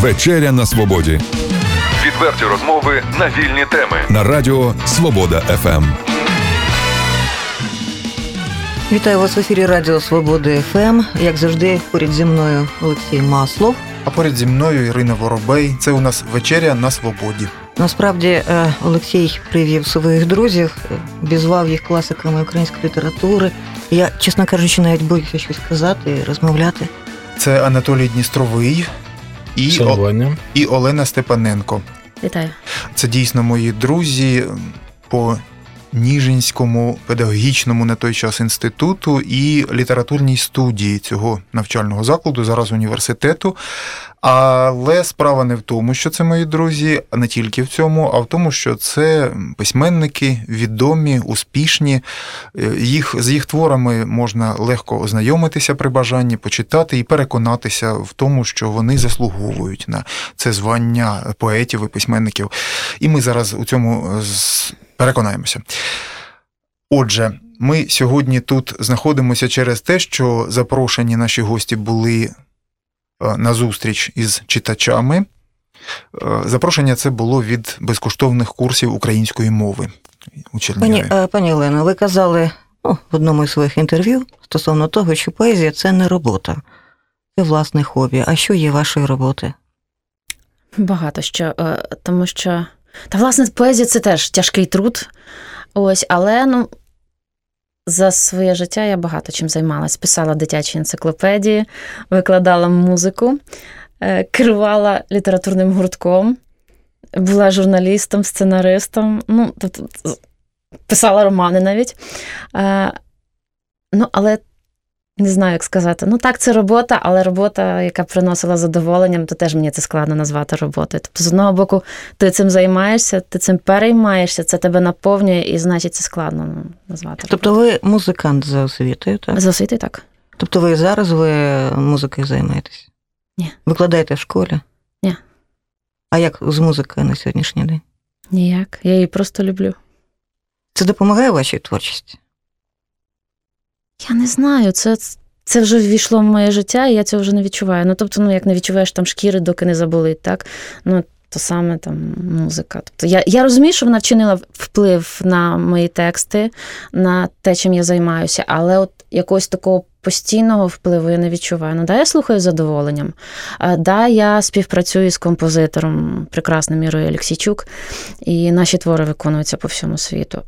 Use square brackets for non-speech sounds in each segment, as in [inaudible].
Вечеря на свободі. Відверті розмови на вільні теми. На радіо Свобода ФМ. Вітаю вас в ефірі Радіо Свободи ФМ. Як завжди, поряд зі мною Олексій Маслов. А поряд зі мною Ірина Воробей. Це у нас вечеря на свободі. Насправді е, Олексій привів своїх друзів, обізвав їх класиками української літератури. Я, чесно кажучи, навіть боюся щось казати і розмовляти. Це Анатолій Дністровий і, О... і Олена Степаненко. Вітаю. Це дійсно мої друзі по Ніжинському педагогічному на той час інституту і літературній студії цього навчального закладу, зараз університету. Але справа не в тому, що це мої друзі, а не тільки в цьому, а в тому, що це письменники відомі, успішні. Їх З їх творами можна легко ознайомитися при бажанні, почитати і переконатися в тому, що вони заслуговують на це звання поетів і письменників. І ми зараз у цьому переконаємося. Отже, ми сьогодні тут знаходимося через те, що запрошені наші гості були Е, на зустріч із читачами. Е, запрошення це було від безкоштовних курсів української мови. у Пані е, пані Олено, ви казали ну, в одному із своїх інтерв'ю стосовно того, що поезія це не робота, це власне хобі. А що є вашої роботи? Багато що, тому що. Та, власне, поезія це теж тяжкий труд. Ось, але ну, за своє життя я багато чим займалась. Писала дитячі енциклопедії, викладала музику, е, керувала літературним гуртком, була журналістом, сценаристом, ну, тобто писала романи навіть. Е, ну, але не знаю, як сказати. Ну так, це робота, але робота, яка приносила задоволенням, то теж мені це складно назвати роботою. Тобто, з одного боку, ти цим займаєшся, ти цим переймаєшся, це тебе наповнює, і значить це складно ну, назвати. Тобто, ви музикант за освітою, так? За освітою, так. Тобто, ви зараз ви музикою займаєтесь? Ні. Викладаєте в школі? Ні. А як з музикою на сьогоднішній день? Ніяк. Я її просто люблю. Це допомагає вашій творчості? Я не знаю, це це вже ввійшло в моє життя, і я цього вже не відчуваю. Ну, тобто, ну, як не відчуваєш там шкіри, доки не заболить, так? Ну, то саме там музика. Тобто я я розумію, що вона вчинила вплив на мої тексти, на те, чим я займаюся, але от якогось такого постійного впливу я не відчуваю. Ну, да, я слухаю з задоволенням. Да, я співпрацюю з композитором прекрасним Ірою Олексійчук, і наші твори виконуються по всьому світу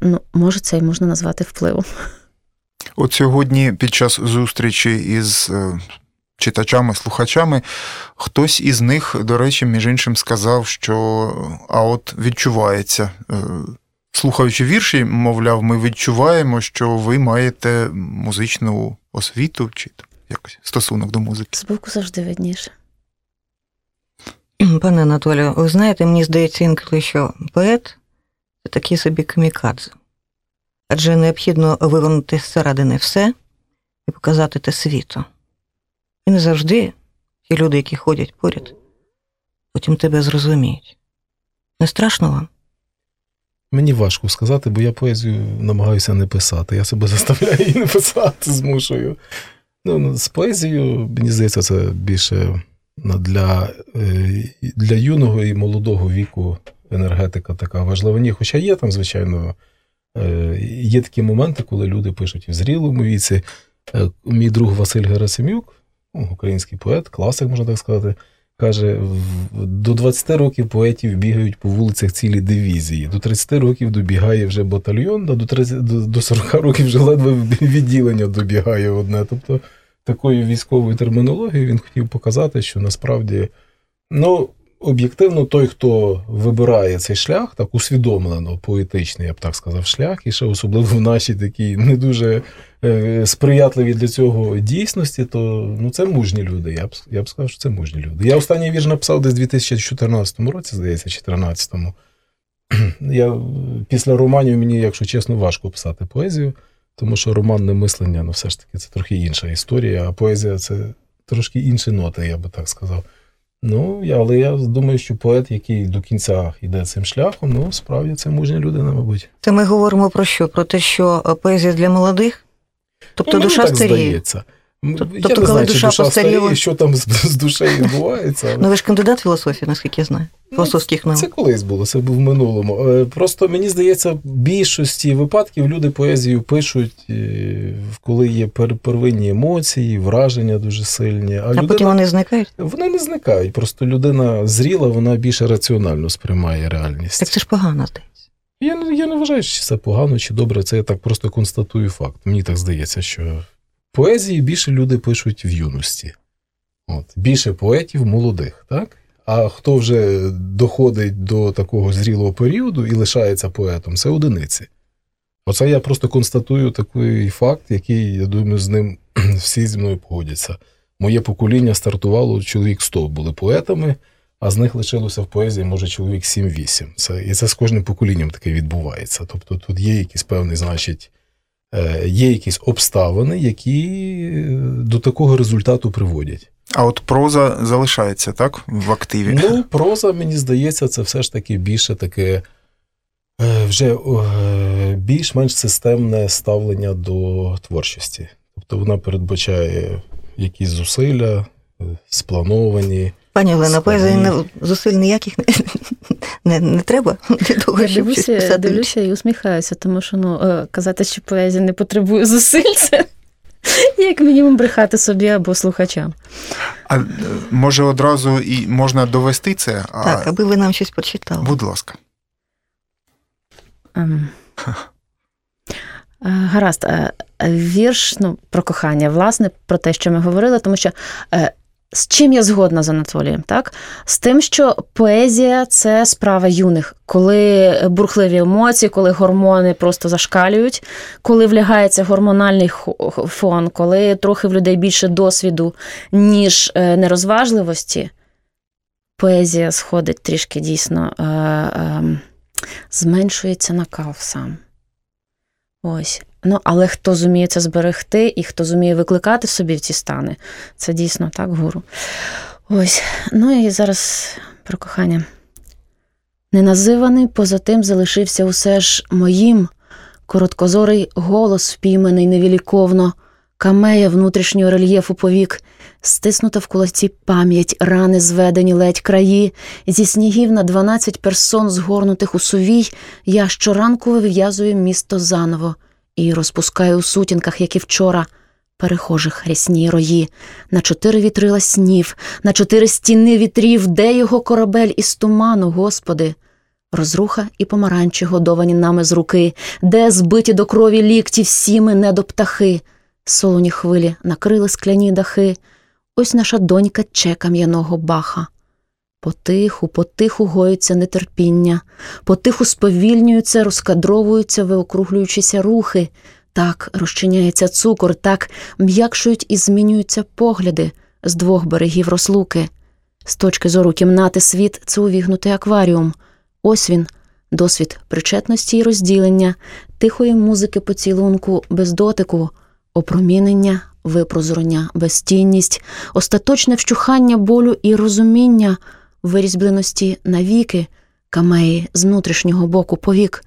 ну, може, це і можна назвати впливом. От сьогодні, під час зустрічі із е, читачами, слухачами, хтось із них, до речі, між іншим, сказав, що а от відчувається. Е, слухаючи вірші, мовляв, ми відчуваємо, що ви маєте музичну освіту чи якось стосунок до музики. Збоку завжди видніше. Пане Анатолію, ви знаєте, мені здається інколи, що поет це такий собі камікадзе. Адже необхідно вивернути зсередини все і показати те світу. І не завжди ті люди, які ходять поряд, потім тебе зрозуміють. Не страшно вам? Мені важко сказати, бо я поезію намагаюся не писати. Я себе заставляю її не писати, змушую. Ну, ну, З поезією, мені здається, це більше для, е, для юного і молодого віку енергетика така важлива. Ні, Хоча є там, звичайно, е, є такі моменти, коли люди пишуть в зрілому віці. Е, мій друг Василь Герасимюк, ну, український поет, класик, можна так сказати, каже: до 20 років поетів бігають по вулицях цілі дивізії, до 30 років добігає вже батальйон, а до 30, до 40 років вже ледве відділення добігає одне. Тобто такою військовою термінологією він хотів показати, що насправді. ну, об'єктивно, той, хто вибирає цей шлях, так усвідомлено, поетичний, я б так сказав, шлях, і ще особливо в нашій такій не дуже е, сприятливій для цього дійсності, то ну, це мужні люди. Я б я б сказав, що це мужні люди. Я останній вірш написав десь у 2014 році, здається, 2014-му. [clears throat] Я після романів мені, якщо чесно, важко писати поезію, тому що романне мислення, ну все ж таки, це трохи інша історія, а поезія це трошки інші ноти, я би так сказав. Ну, я, але я думаю, що поет, який до кінця йде цим шляхом, ну справді це мужня людина, мабуть. Це ми говоримо про що? Про те, що поезія для молодих? Тобто ну, душа так старіє? здається. Тобто, я не коли знаю, чи душа душа постаріла? старіє, що там з, з душею відбувається. але- Ну ви ж кандидат філософії, наскільки я знаю. Філософських наук. Це колись було, це був в минулому. Е, Просто мені здається, в більшості випадків люди поезію пишуть, е, коли є первинні емоції, враження дуже сильні. А, А потім вони зникають. вони не зникають. Просто людина зріла, вона більше раціонально сприймає реальність. Так це ж погано здається. Я, не- я не вважаю, чи це погано чи добре. Це я так просто констатую факт. Мені так здається, що поезії більше люди пишуть в юності. От. Більше поетів молодих, так? А хто вже доходить до такого зрілого періоду і лишається поетом, це одиниці. Оце я просто констатую такий факт, який, я думаю, з ним [clears throat] всі зі мною погодяться. Моє покоління стартувало, чоловік 100 були поетами, а з них лишилося в поезії, може, чоловік 7-8. Це, і це з кожним поколінням таке відбувається. Тобто тут є якісь певний, значить, є якісь обставини, які е, до такого результату приводять. А от проза залишається, так? В активі. Ну, проза, мені здається, це все ж таки більше таке е, вже е, більш-менш системне ставлення до творчості. Тобто вона передбачає якісь зусилля, е, сплановані. Пані Олена, поезії зусиль ніяких не, не, не треба для того, Я щоб щось дивлюся, писати. дивлюся і усміхаюся, тому що ну, е, казати, що поезія не потребує зусиль, це як мінімум брехати собі або слухачам. А е, може одразу і можна довести це? А, Так, аби ви нам щось прочитали. Будь ласка. Е, Гаразд, вірш ну, про кохання, власне, про те, що ми говорили, тому що з чим я згодна з Анатолієм, так? З тим, що поезія це справа юних, коли бурхливі емоції, коли гормони просто зашкалюють, коли влягається гормональний фон, коли трохи в людей більше досвіду, ніж е, нерозважливості, поезія сходить трішки дійсно. Е, е, зменшується накал сам. Ось. Ну, але хто зуміє це зберегти і хто зуміє викликати собі в ці стани, це дійсно так, гуру. Ось. Ну і зараз про кохання. Неназиваний поза тим залишився усе ж моїм. Короткозорий голос, впійманий невіліковно, камея внутрішнього рельєфу повік, стиснута в кулаці пам'ять, рани зведені ледь краї, зі снігів на дванадцять персон, згорнутих у сувій, я щоранку вив'язую місто заново і розпускаю у сутінках, як і вчора, перехожих рясні рої, на чотири вітрила снів, на чотири стіни вітрів, де його корабель із туману, Господи. Розруха і помаранчі годовані нами з руки, де збиті до крові лікті всі ми не до птахи, солоні хвилі накрили скляні дахи, ось наша донька че кам'яного баха. Потиху, потиху гоються нетерпіння, потиху сповільнюються, розкадровуються, виокруглюючися рухи, так розчиняється цукор, так м'якшують і змінюються погляди з двох берегів розлуки. З точки зору кімнати світ це увігнутий акваріум. Ось він, досвід причетності і розділення, тихої музики поцілунку без дотику, опромінення, випрозрення, безтінність, остаточне вщухання болю і розуміння, вирізбленості навіки, камеї з внутрішнього боку повік.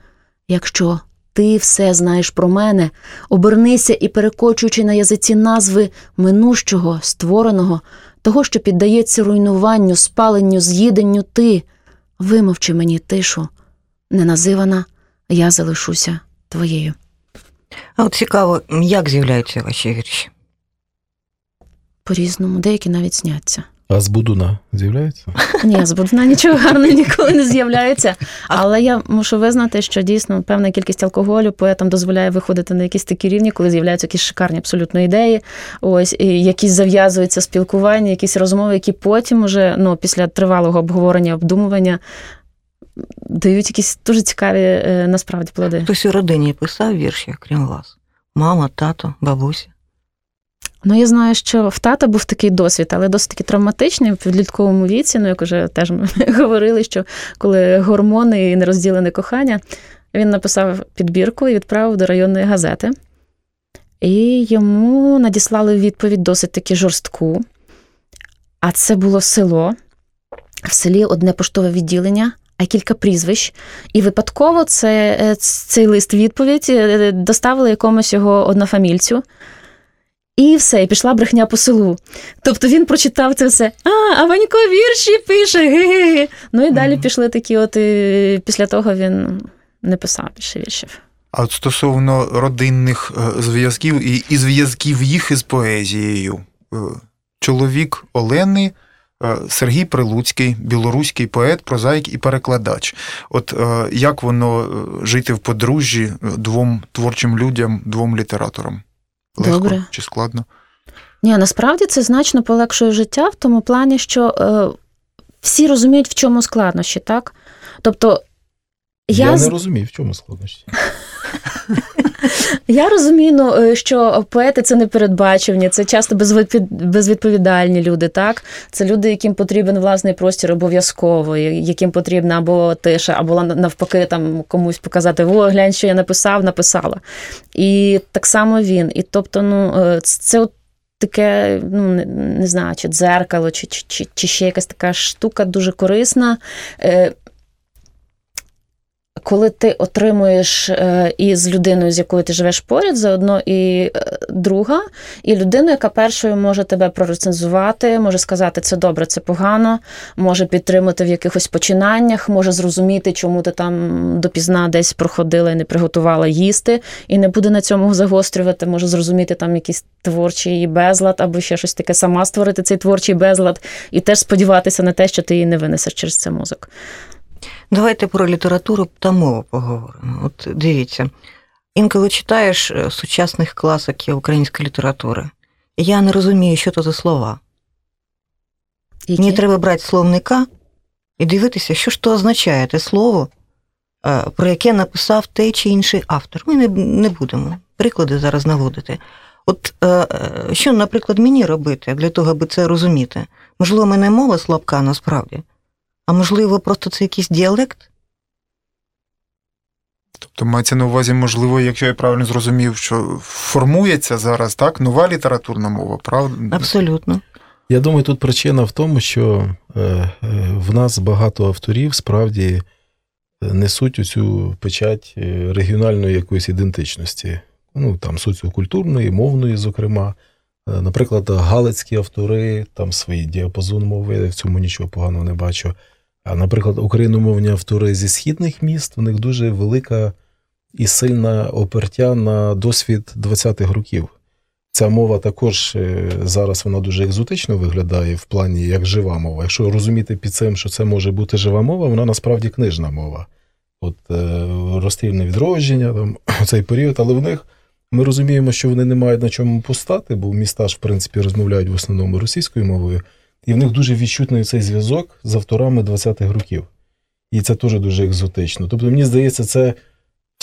Якщо ти все знаєш про мене, обернися і, перекочуючи на язиці назви минущого, створеного, того, що піддається руйнуванню, спаленню, з'їденню ти, вимовчи мені тишу, неназивана, я залишуся твоєю. А от цікаво, як з'являються ваші вірші? По-різному, деякі навіть сняться. А з Будуна з'являється? Ні, з Будна нічого гарного [laughs] ніколи не з'являється. Але я мушу визнати, що дійсно певна кількість алкоголю поетам дозволяє виходити на якісь такі рівні, коли з'являються якісь шикарні абсолютно ідеї. Ось і якісь зав'язуються спілкування, якісь розмови, які потім уже ну, після тривалого обговорення, обдумування дають якісь дуже цікаві е, насправді плоди. Хтось у родині писав вірші, крім вас? Мама, тато, бабуся. Ну, я знаю, що в тата був такий досвід, але досить таки травматичний в підлітковому віці. Ну, як уже теж ми [laughs] говорили, що коли гормони і нерозділене кохання, він написав підбірку і відправив до районної газети. І йому надіслали відповідь досить таки жорстку. А це було село. В селі одне поштове відділення, а кілька прізвищ. І випадково це, е, цей лист відповідь е, доставили якомусь його однофамільцю. І все, і пішла брехня по селу. Тобто він прочитав це все. А, а Ванько вірші пише. ге-ге-ге». Ну і далі пішли такі, от і після того він не писав більше віршів. А от стосовно родинних е, зв'язків і, і зв'язків їх із поезією. Е, Чоловік Олени е, Сергій Прилуцький, білоруський поет, прозаїк і перекладач. От е, як воно е, жити в подружжі е, двом творчим людям, двом літераторам? Легко Добре. чи складно? Ні, насправді це значно полегшує життя в тому плані, що е, всі розуміють, в чому складнощі, так? Тобто, Я, я, не з- розумію, в чому складнощі. [laughs] [laughs] я розумію, ну, е, що поети це непередбачувані, це часто безвідповідальні люди, так? Це люди, яким потрібен власний простір обов'язково, яким потрібна або тиша, або навпаки, там комусь показати: о, глянь, що я написав, написала. І так само він. І тобто, ну, е, це от таке, ну не, не знаю, чи дзеркало, чи, чи, чи ще якась така штука дуже корисна. Е, коли ти отримуєш е, із людиною, з якою ти живеш поряд, заодно і е, друга, і людину, яка першою може тебе прорецензувати, може сказати, це добре, це погано, може підтримати в якихось починаннях, може зрозуміти, чому ти там допізна десь проходила і не приготувала їсти, і не буде на цьому загострювати, може зрозуміти там якийсь творчий безлад, або ще щось таке сама створити цей творчий безлад, і теж сподіватися на те, що ти її не винесеш через це мозок. Давайте про літературу та мову поговоримо. От дивіться, інколи читаєш е, сучасних класиків української літератури. Я не розумію, що це за слова. Які? Мені треба брати словника і дивитися, що ж то означає те слово, е, про яке написав той чи інший автор. Ми не, не будемо приклади зараз наводити. От е, що, наприклад, мені робити для того, аби це розуміти? Можливо, мене мова слабка насправді, а можливо, просто це якийсь діалект? Тобто мається на увазі, можливо, якщо я правильно зрозумів, що формується зараз так нова літературна мова, правда? Абсолютно. Я думаю, тут причина в тому, що е, е, в нас багато авторів справді е, несуть оцю печать регіональної якоїсь ідентичності, ну там соціокультурної, мовної, зокрема. Наприклад, галицькі автори, там свій діапазон мови, я в цьому нічого поганого не бачу. А, наприклад, україномовні автори зі східних міст, у них дуже велика і сильна опертя на досвід 20-х років. Ця мова також е, зараз вона дуже екзотично виглядає в плані як жива мова. Якщо розуміти під цим, що це може бути жива мова, вона насправді книжна мова. От е, розстрільне відродження, там [clears throat] цей період, але в них ми розуміємо, що вони не мають на чому постати, бо міста ж, в принципі, розмовляють в основному російською мовою, і в них дуже відчутний цей зв'язок з авторами 20-х років. І це теж дуже екзотично. Тобто, мені здається, це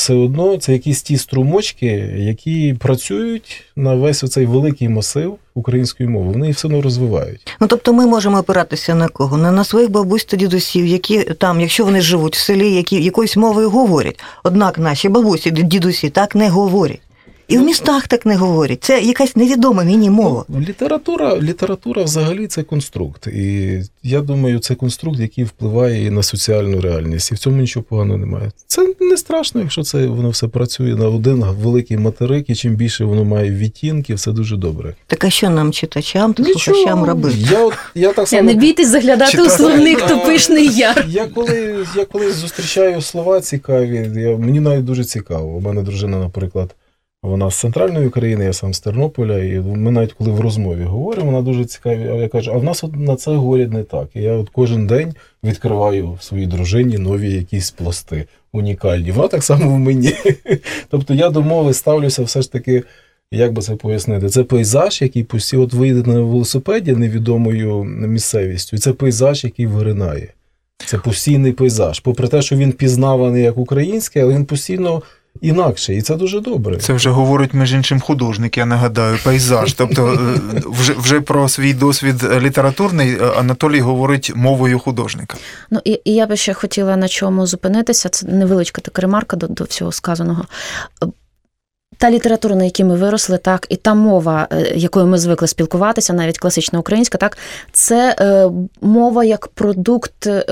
все одно це якісь ті струмочки, які працюють на весь оцей великий масив української мови. Вони все одно розвивають. Ну, тобто ми можемо опиратися на кого? На, на своїх бабусь та дідусів, які там, якщо вони живуть в селі, які якоюсь мовою говорять. Однак наші бабусі, дідусі так не говорять. І в містах так не говорять. Це якась невідома мені мова. Ну, література, література взагалі це конструкт. І я думаю, це конструкт, який впливає і на соціальну реальність. І в цьому нічого поганого немає. Це не страшно, якщо це воно все працює на один великий материк, і чим більше воно має відтінків, це дуже добре. Так а що нам, читачам та слухачам робити? Я, от, я так Я само не бійтесь заглядати у словник А, тупишний яр. Я коли, я коли зустрічаю слова цікаві, я, мені навіть дуже цікаво. У мене дружина, наприклад, вона з центральної України, я сам з Тернополя, і ми навіть коли в розмові говоримо, вона дуже цікаві. А я кажу, а в нас от на це говорять не так. І я от кожен день відкриваю в своїй дружині нові якісь пласти унікальні. Вона так само в мені. [laughs] Тобто я до мови ставлюся все ж таки. Як би це пояснити? Це пейзаж, який постійно от вийде на велосипеді невідомою місцевістю, це пейзаж, який виринає. Це постійний пейзаж. Попри те, що він пізнаваний як український, але він постійно інакший, і це дуже добре. Це вже говорить між іншим художник, я нагадаю, пейзаж. Тобто, е, вже, вже про свій досвід літературний е, Анатолій говорить мовою художника. Ну і, і я би ще хотіла на чому зупинитися. Це невеличка така ремарка до, до всього сказаного. Та література, на якій ми виросли, так, і та мова, е, якою ми звикли спілкуватися, навіть класична українська, так, це е, мова як продукт е,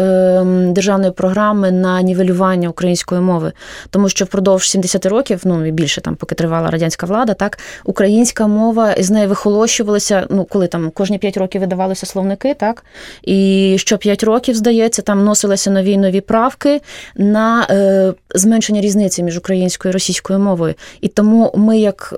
державної програми на нівелювання української мови. Тому що впродовж 70 років, ну і більше там, поки тривала радянська влада, так, українська мова з нею вихолощувалася, ну, коли там кожні 5 років видавалися словники, так, і що 5 років, здається, там носилися нові нові правки на е, зменшення різниці між українською і російською мовою. І тому ми, як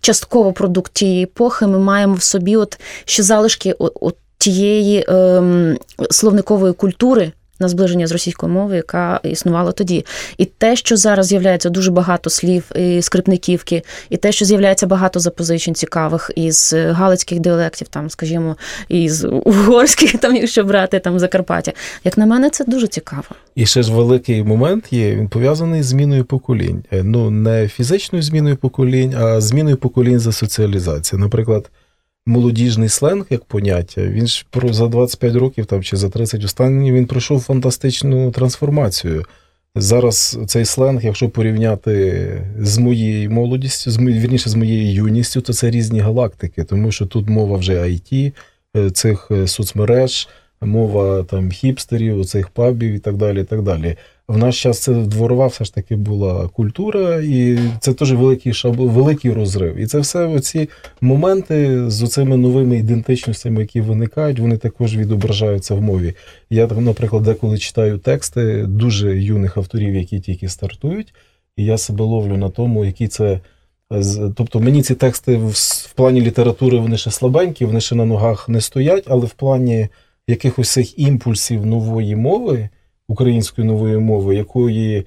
частково продукт тієї епохи, ми маємо в собі от ще залишки от тієї ем, словникової культури, на зближення з російською мовою, яка існувала тоді. І те, що зараз з'являється дуже багато слів і скрипниківки, і те, що з'являється багато запозичень цікавих із галицьких діалектів, там, скажімо, із угорських, там, якщо брати там Закарпаття. Як на мене, це дуже цікаво. І ще ж великий момент є, він пов'язаний з зміною поколінь. Е, ну, не фізичною зміною поколінь, а зміною поколінь за соціалізацію. Наприклад молодіжний сленг як поняття, він ж про за 25 років там чи за 30 останні він пройшов фантастичну трансформацію. Зараз цей сленг, якщо порівняти з моєю молодістю, з вірніше з моєю юністю, то це різні галактики, тому що тут мова вже IT, е, цих е, соцмереж, мова там хіпстерів, цих пабів і так далі. і так далі. В наш час це дворова все ж таки була культура, і це теж великий шаб... великий розрив. І це все оці моменти з оцими новими ідентичностями, які виникають, вони також відображаються в мові. Я, там, наприклад, деколи читаю тексти дуже юних авторів, які тільки стартують, і я себе ловлю на тому, які це. Тобто мені ці тексти в плані літератури вони ще слабенькі, вони ще на ногах не стоять, але в плані якихось цих імпульсів нової мови української нової мови, якої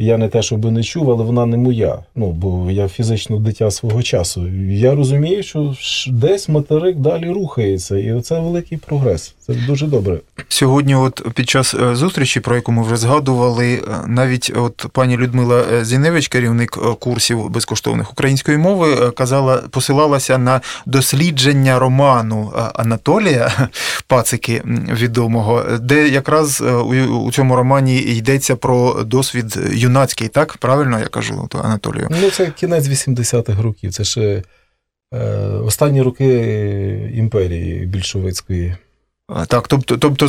я не те, щоб не чув, але вона не моя. Ну, бо я фізично дитя свого часу. Я розумію, що десь материк далі рухається, і це великий прогрес. Це дуже добре. Сьогодні, от під час е, зустрічі, про яку ми вже згадували, е, навіть от пані Людмила е, Зіневич, керівник курсів безкоштовних української мови, казала, посилалася на дослідження роману Анатолія [laughs] Пацики відомого, де якраз у цьому романі йдеться про досвід юнацький, так правильно я кажу, Анатолію? Ну це кінець 80-х років. Це ще останні роки імперії більшовицької. Так, тобто тобто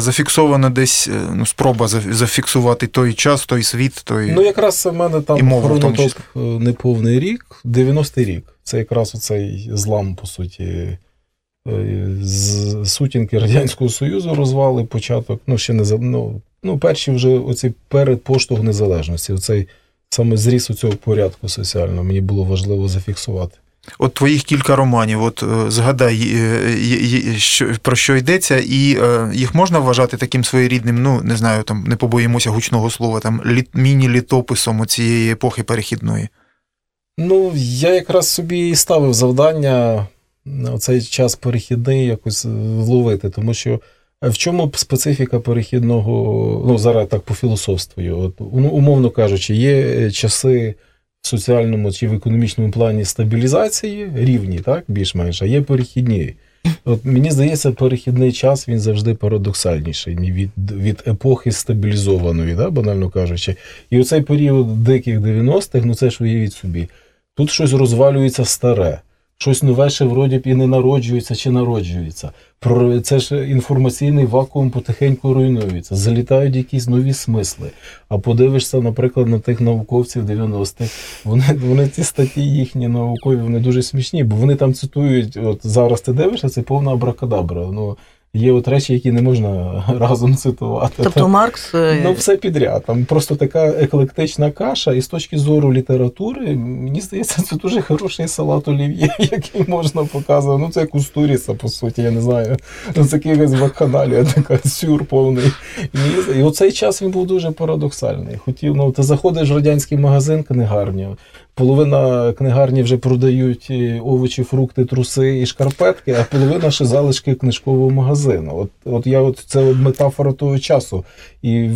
зафіксовано десь е, ну, спроба зафіксувати той час, той світ, той. Ну, якраз у мене там хронотоп е, неповний рік, 90-й рік. Це якраз оцей злам, по суті, е, з сутінки Радянського Союзу розвали початок. Ну, ще не ну, ну, перші вже оці передпоштовх незалежності. Оцей саме зріс у цього порядку соціального мені було важливо зафіксувати. От твоїх кілька романів, от е, згадай, е, що, про що йдеться, і е, їх можна вважати таким своєрідним, ну не знаю, там не побоїмося гучного слова, там міні-літописом цієї епохи перехідної. Ну, я якраз собі і ставив завдання цей час перехідний якось вловити, тому що в чому специфіка перехідного, ну зараз так по філософствую, от, умовно кажучи, є часи в соціальному чи в економічному плані стабілізації рівні, так, більш-менш, а є перехідні. От Мені здається, перехідний час він завжди парадоксальніший від від епохи стабілізованої, да, банально кажучи. І оцей період диких 90-х, ну це ж уявіть собі, тут щось розвалюється старе щось нове ще вроді б і не народжується чи народжується. Це ж інформаційний вакуум потихеньку руйнується, залітають якісь нові смисли. А подивишся, наприклад, на тих науковців 90-х, вони вони ці статті їхні наукові, вони дуже смішні, бо вони там цитують, от зараз ти дивишся, це повна абракадабра. Ну, Є от речі, які не можна [laughs] разом цитувати. Тобто там, Маркс. Е, ну, все підряд. Там просто така еклектична каша, і з точки зору літератури, мені здається, це дуже хороший салат олів'є, [laughs] який можна показувати. Ну, це як Устуріса, по суті, я не знаю. Ну, Це якась вакханалія, така сюр повний. І, і оцей час він був дуже парадоксальний. Хотів, ну, ти заходиш в радянський магазин книгарні, Половина книгарні вже продають овочі, фрукти, труси і шкарпетки, а половина ще залишки книжкового магазину. От от я от це от метафора того часу. І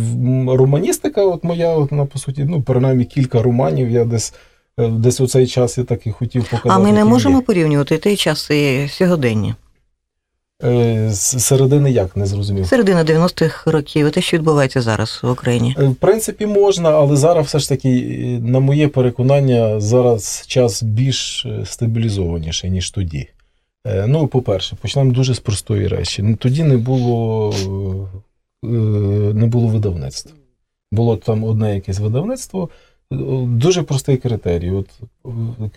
романістика, от моя, от вона по суті, ну принаймні кілька романів. Я десь е, десь у цей час я так і хотів показати. А ми не можемо порівнювати той час і сьогодення. Е, з середини як не зрозумів? Середина 90-х років, те, що відбувається зараз в Україні. Е, В принципі, можна, але зараз все ж таки, е, на моє переконання, зараз час більш стабілізованіший, ніж тоді. Ну, по-перше, почнемо дуже з простої речі. Ну, Тоді не було, не було видавництва. Було там одне якесь видавництво. Дуже простий критерій. От,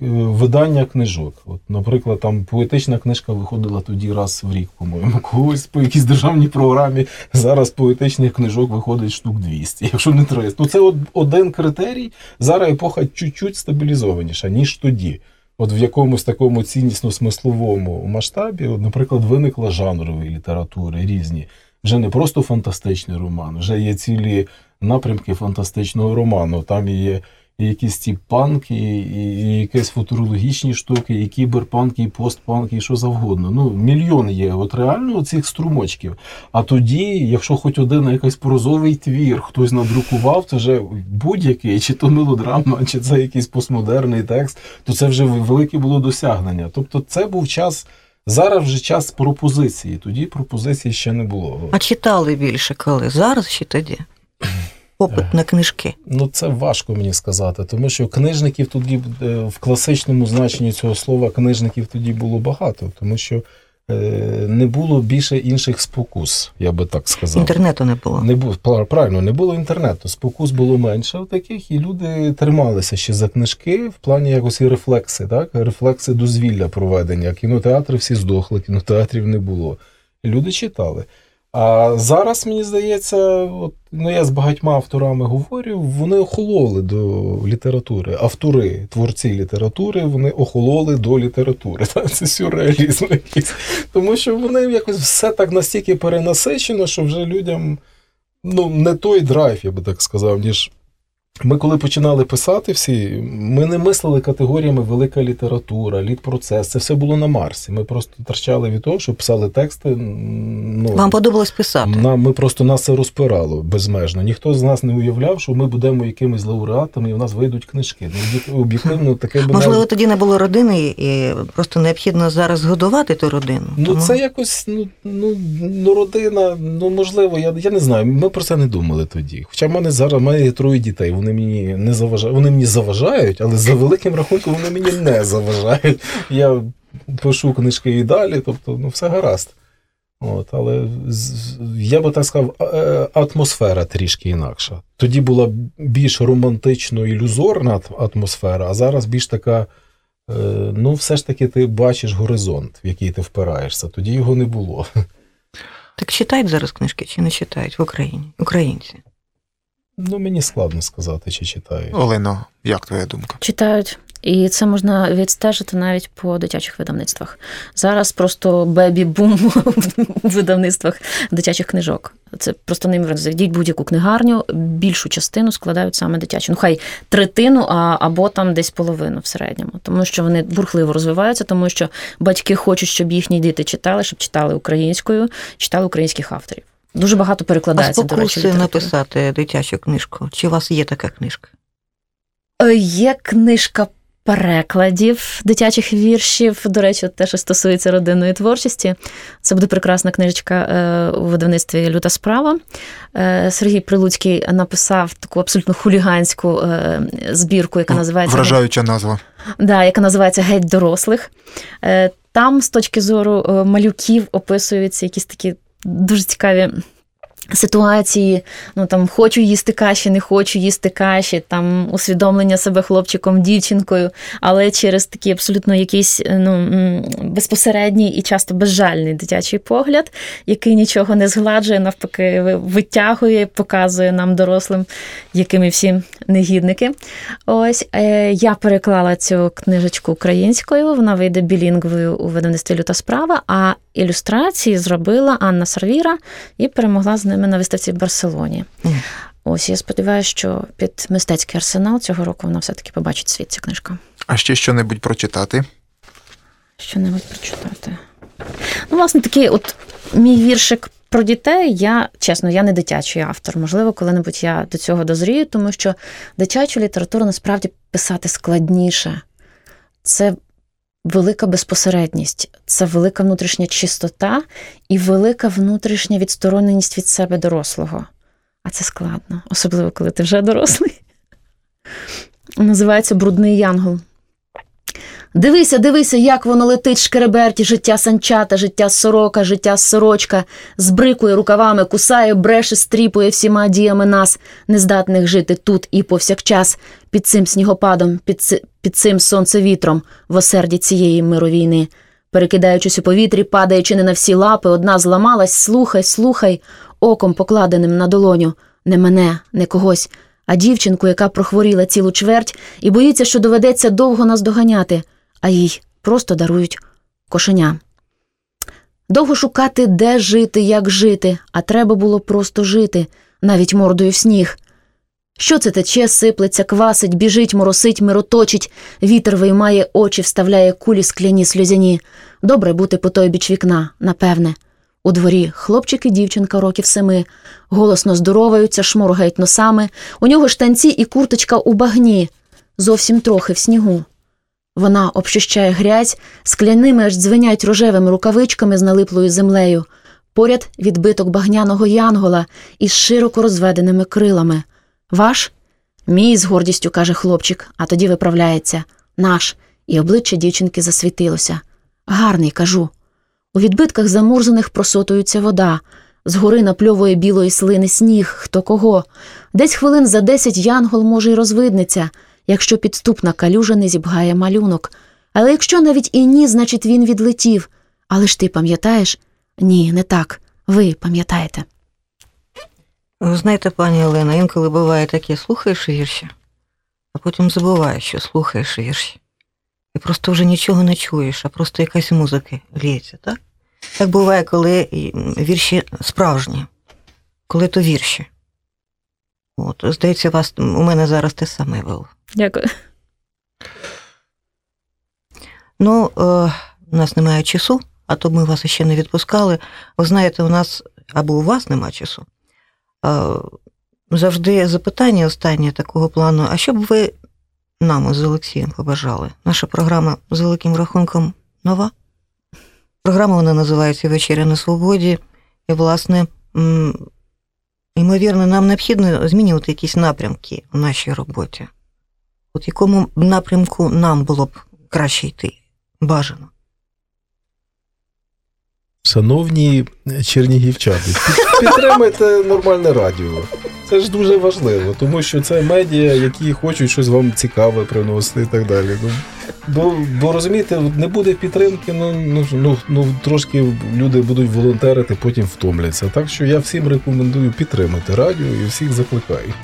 видання книжок. От, наприклад, там поетична книжка виходила тоді раз в рік, по-моєму, когось по якійсь державній програмі. Зараз поетичних книжок виходить штук 200, якщо не 300. Ну, це от один критерій. Зараз епоха чуть-чуть стабілізованіша, ніж тоді. От в якомусь такому ціннісно-смисловому масштабі, от, наприклад, виникла жанрові літератури різні. Вже не просто фантастичний роман, вже є цілі напрямки фантастичного роману. Там є і якісь ці панки, і якісь футурологічні штуки, і кіберпанк, і постпанк, і що завгодно. Ну, мільйон є. От реально цих струмочків. А тоді, якщо хоч один якийсь прозовий твір хтось надрукував, це вже будь-який, чи то мелодрама, чи це якийсь постмодерний текст, то це вже велике було досягнення. Тобто, це був час. Зараз вже час пропозиції. Тоді пропозиції ще не було. А читали більше коли? Зараз чи тоді? Попит на книжки. Ну, це важко мені сказати, тому що книжників тоді е, в класичному значенні цього слова книжників тоді було багато, тому що е, не було більше інших спокус, я би так сказав. Інтернету не було. Не було правильно, не було інтернету. Спокус було менше таких, і люди трималися ще за книжки в плані якось і рефлекси, так? Рефлекси дозвілля проведення. Кінотеатри всі здохли, кінотеатрів не було. Люди читали. А зараз, мені здається, от, ну я з багатьма авторами говорю, вони охололи до літератури. Автори, творці літератури, вони охололи до літератури. [laughs] Це сюрреалізм. Тому що вони якось все так настільки перенасичено, що вже людям ну, не той драйв, я би так сказав, ніж. Ми, коли починали писати всі, ми не мислили категоріями велика література, літпроцес. Це все було на Марсі. Ми просто торчали від того, що писали тексти. Ну, Вам подобалось писати? нам, ми просто нас це розпирало безмежно. Ніхто з нас не уявляв, що ми будемо якимись лауреатами, і в нас вийдуть книжки. Ну, об'єктивно, таке би Можливо, навіть- тоді не було родини, і просто необхідно зараз годувати ту родину. Ну, Тому- це якось, ну, ну, ну, родина, ну, можливо, я, я не знаю, ми про це не думали тоді. Хоча в мене зараз в мене є троє дітей, вони мені не заважають, вони мені заважають, але за великим рахунком вони мені не заважають. Я пишу книжки і далі, тобто, ну, все гаразд. От, але я би так сказав, е, атмосфера трішки інакша. Тоді була більш романтично ілюзорна атмосфера, а зараз більш така. е, Ну, все ж таки, ти бачиш горизонт, в який ти впираєшся. Тоді його не було. Так читають зараз книжки чи не читають в Україні? Українці. Ну, мені складно сказати, чи читають. Олено, як твоя думка? Читають. І це можна відстежити навіть по дитячих видавництвах. Зараз просто бебі-бум у видавництвах дитячих книжок. Це просто неймовірно. Зайдіть будь-яку книгарню, більшу частину складають саме дитячі. Ну, хай третину, а, або там десь половину в середньому. Тому що вони бурхливо розвиваються, тому що батьки хочуть, щоб їхні діти читали, щоб читали українською, читали українських авторів. Дуже багато А перекладається, до речі, спокуси літератури. написати дитячу книжку. Чи у вас є така книжка? Е, Є книжка перекладів дитячих віршів. До речі, те, що стосується родинної творчості. Це буде прекрасна книжечка е, у видавництві Люта справа. Е, Сергій Прилуцький написав таку абсолютно хуліганську збірку, яка називається Вражаюча назва. Да, яка називається Геть дорослих. Там, з точки зору малюків, описуються якісь такі дуже цікаві. Ситуації, ну там хочу їсти каші, не хочу їсти каші, там усвідомлення себе хлопчиком, дівчинкою, але через такий абсолютно якийсь ну, безпосередній і часто безжальний дитячий погляд, який нічого не згладжує, навпаки, витягує, показує нам дорослим, якими всі негідники. Ось е, я переклала цю книжечку українською, вона вийде білінгвою у видавництві люта справа. А ілюстрації зробила Анна Сарвіра і перемогла з ними на виставці в Барселоні. Ось я сподіваюся, що під мистецький арсенал цього року вона все-таки побачить світ ця книжка. А ще що-небудь прочитати? Що-небудь прочитати. Ну, власне, такий от мій віршик про дітей. Я чесно, я не дитячий автор. Можливо, коли-небудь я до цього дозрію, тому що дитячу літературу насправді писати складніше. Це велика безпосередність, це велика внутрішня чистота і велика внутрішня відстороненість від себе дорослого. А це складно, особливо коли ти вже дорослий. Називається Брудний Янгол. Дивися, дивися, як воно летить шкереберті, життя санчата, життя сорока, життя сорочка, збрикує рукавами, кусає, бреше, стріпує всіма діями нас, нездатних жити тут і повсякчас, під цим снігопадом, під, під цим сонцевітром, в осерді цієї мировійни. Перекидаючись у повітрі, падаючи не на всі лапи, одна зламалась, слухай, слухай, оком покладеним на долоню. Не мене, не когось, а дівчинку, яка прохворіла цілу чверть і боїться, що доведеться довго нас доганяти, а їй просто дарують кошеня. Довго шукати, де жити, як жити, а треба було просто жити, навіть мордою в сніг. Що це тече, сиплеться, квасить, біжить, моросить, мироточить, вітер виймає очі, вставляє кулі скляні сльозяні. Добре бути по той біч вікна, напевне. У дворі хлопчик і дівчинка років семи, голосно здороваються, шморгають носами, у нього штанці і курточка у багні, зовсім трохи в снігу. Вона общущає грязь, скляними аж дзвенять рожевими рукавичками з налиплою землею, поряд відбиток багняного янгола із широко розведеними крилами. Ваш? Мій, з гордістю каже хлопчик, а тоді виправляється. Наш. І обличчя дівчинки засвітилося. Гарний, кажу. У відбитках замурзаних просотується вода, згори напльовує білої слини сніг, хто кого. Десь хвилин за десять янгол може й розвиднеться, якщо підступна калюжа не зібгає малюнок. Але якщо навіть і ні, значить він відлетів. Але ж ти пам'ятаєш? Ні, не так. Ви пам'ятаєте. Ви знаєте, пані Олена, інколи буває таке, слухаєш вірші, а потім забуваєш, що слухаєш вірші. І просто вже нічого не чуєш, а просто якась музика лється, так? Так буває, коли вірші справжні, коли то вірші. От, здається, вас у мене зараз те саме було. Дякую. Ну, е, у нас немає часу, а то ми вас ще не відпускали. Ви знаєте, у нас або у вас немає часу. Е, завжди запитання останнє такого плану: а що б ви нам з Олексієм побажали? Наша програма з великим рахунком нова. Програма вона називається Вечеря на свободі. І, власне, ймовірно, нам необхідно змінювати якісь напрямки в нашій роботі. От якому напрямку нам було б краще йти? Бажано. Шановні чернігівчани, [laughs] підтримайте нормальне радіо. Це ж дуже важливо, тому що це медіа, які хочуть щось вам цікаве приносити і так далі. Бо бо розумієте, не буде підтримки, ну ну, ну, ну трошки люди будуть волонтерити, потім втомляться. Так що я всім рекомендую підтримати радіо і всіх закликаю.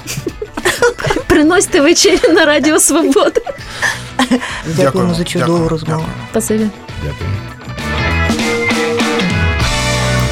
Приносьте вечері на Радіо Свобода. Дякуємо за чудову розмову. Спасибі. Дякую.